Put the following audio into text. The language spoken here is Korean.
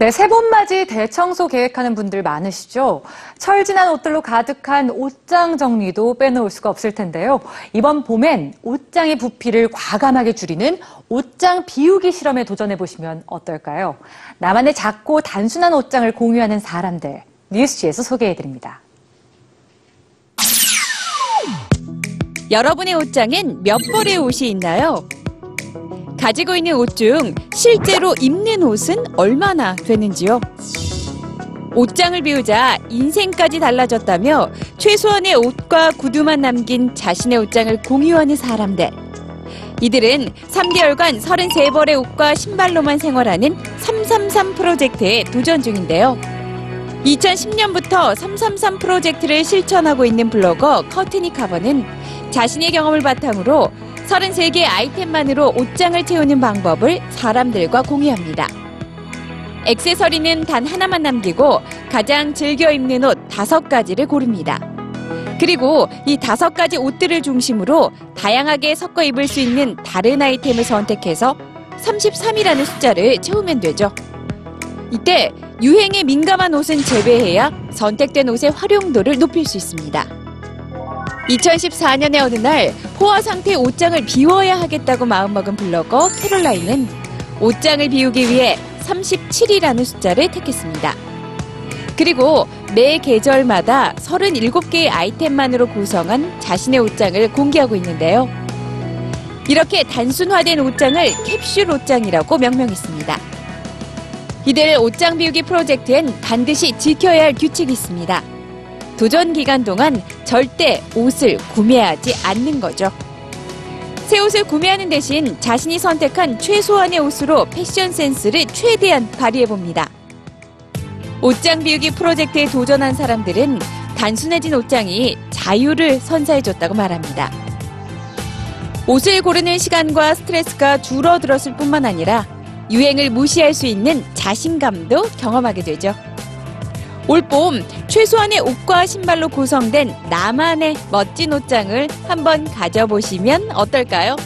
네, 새봄맞이 대청소 계획하는 분들 많으시죠? 철진한 옷들로 가득한 옷장 정리도 빼놓을 수가 없을 텐데요. 이번 봄엔 옷장의 부피를 과감하게 줄이는 옷장 비우기 실험에 도전해 보시면 어떨까요? 나만의 작고 단순한 옷장을 공유하는 사람들, 뉴스지에서 소개해 드립니다. 여러분의 옷장엔 몇 벌의 옷이 있나요? 가지고 있는 옷 중 실제로 입는 옷은 얼마나 되는지요? 옷장을 비우자 인생까지 달라졌다며 최소한의 옷과 구두만 남긴 자신의 옷장을 공유하는 사람들. 이들은 3개월간 33벌의 옷과 신발로만 생활하는 333 프로젝트에 도전 중인데요. 2010년부터 333 프로젝트를 실천하고 있는 블로거 커트니 카버는 자신의 경험을 바탕으로 33개의 아이템만으로 옷장을 채우는 방법을 사람들과 공유합니다. 액세서리는 단 하나만 남기고 가장 즐겨 입는 옷 다섯 가지를 고릅니다. 그리고 이 다섯 가지 옷들을 중심으로 다양하게 섞어 입을 수 있는 다른 아이템을 선택해서 33이라는 숫자를 채우면 되죠. 이때 유행에 민감한 옷은 제외해야 선택된 옷의 활용도를 높일 수 있습니다. 2014년의 어느 날 포화 상태 옷장을 비워야 하겠다고 마음먹은 블로거 캐롤라인은 옷장을 비우기 위해 37이라는 숫자를 택했습니다. 그리고 매 계절마다 37개의 아이템만으로 구성한 자신의 옷장을 공개하고 있는데요. 이렇게 단순화된 옷장을 캡슐 옷장이라고 명명했습니다. 이들 옷장 비우기 프로젝트엔 반드시 지켜야 할 규칙이 있습니다. 도전 기간 동안 절대 옷을 구매하지 않는 거죠. 새 옷을 구매하는 대신 자신이 선택한 최소한의 옷으로 패션 센스를 최대한 발휘해 봅니다. 옷장 비우기 프로젝트에 도전한 사람들은 단순해진 옷장이 자유를 선사해줬다고 말합니다. 옷을 고르는 시간과 스트레스가 줄어들었을 뿐만 아니라 유행을 무시할 수 있는 자신감도 경험하게 되죠. 올봄 최소한의 옷과 신발로 구성된 나만의 멋진 옷장을 한번 가져보시면 어떨까요?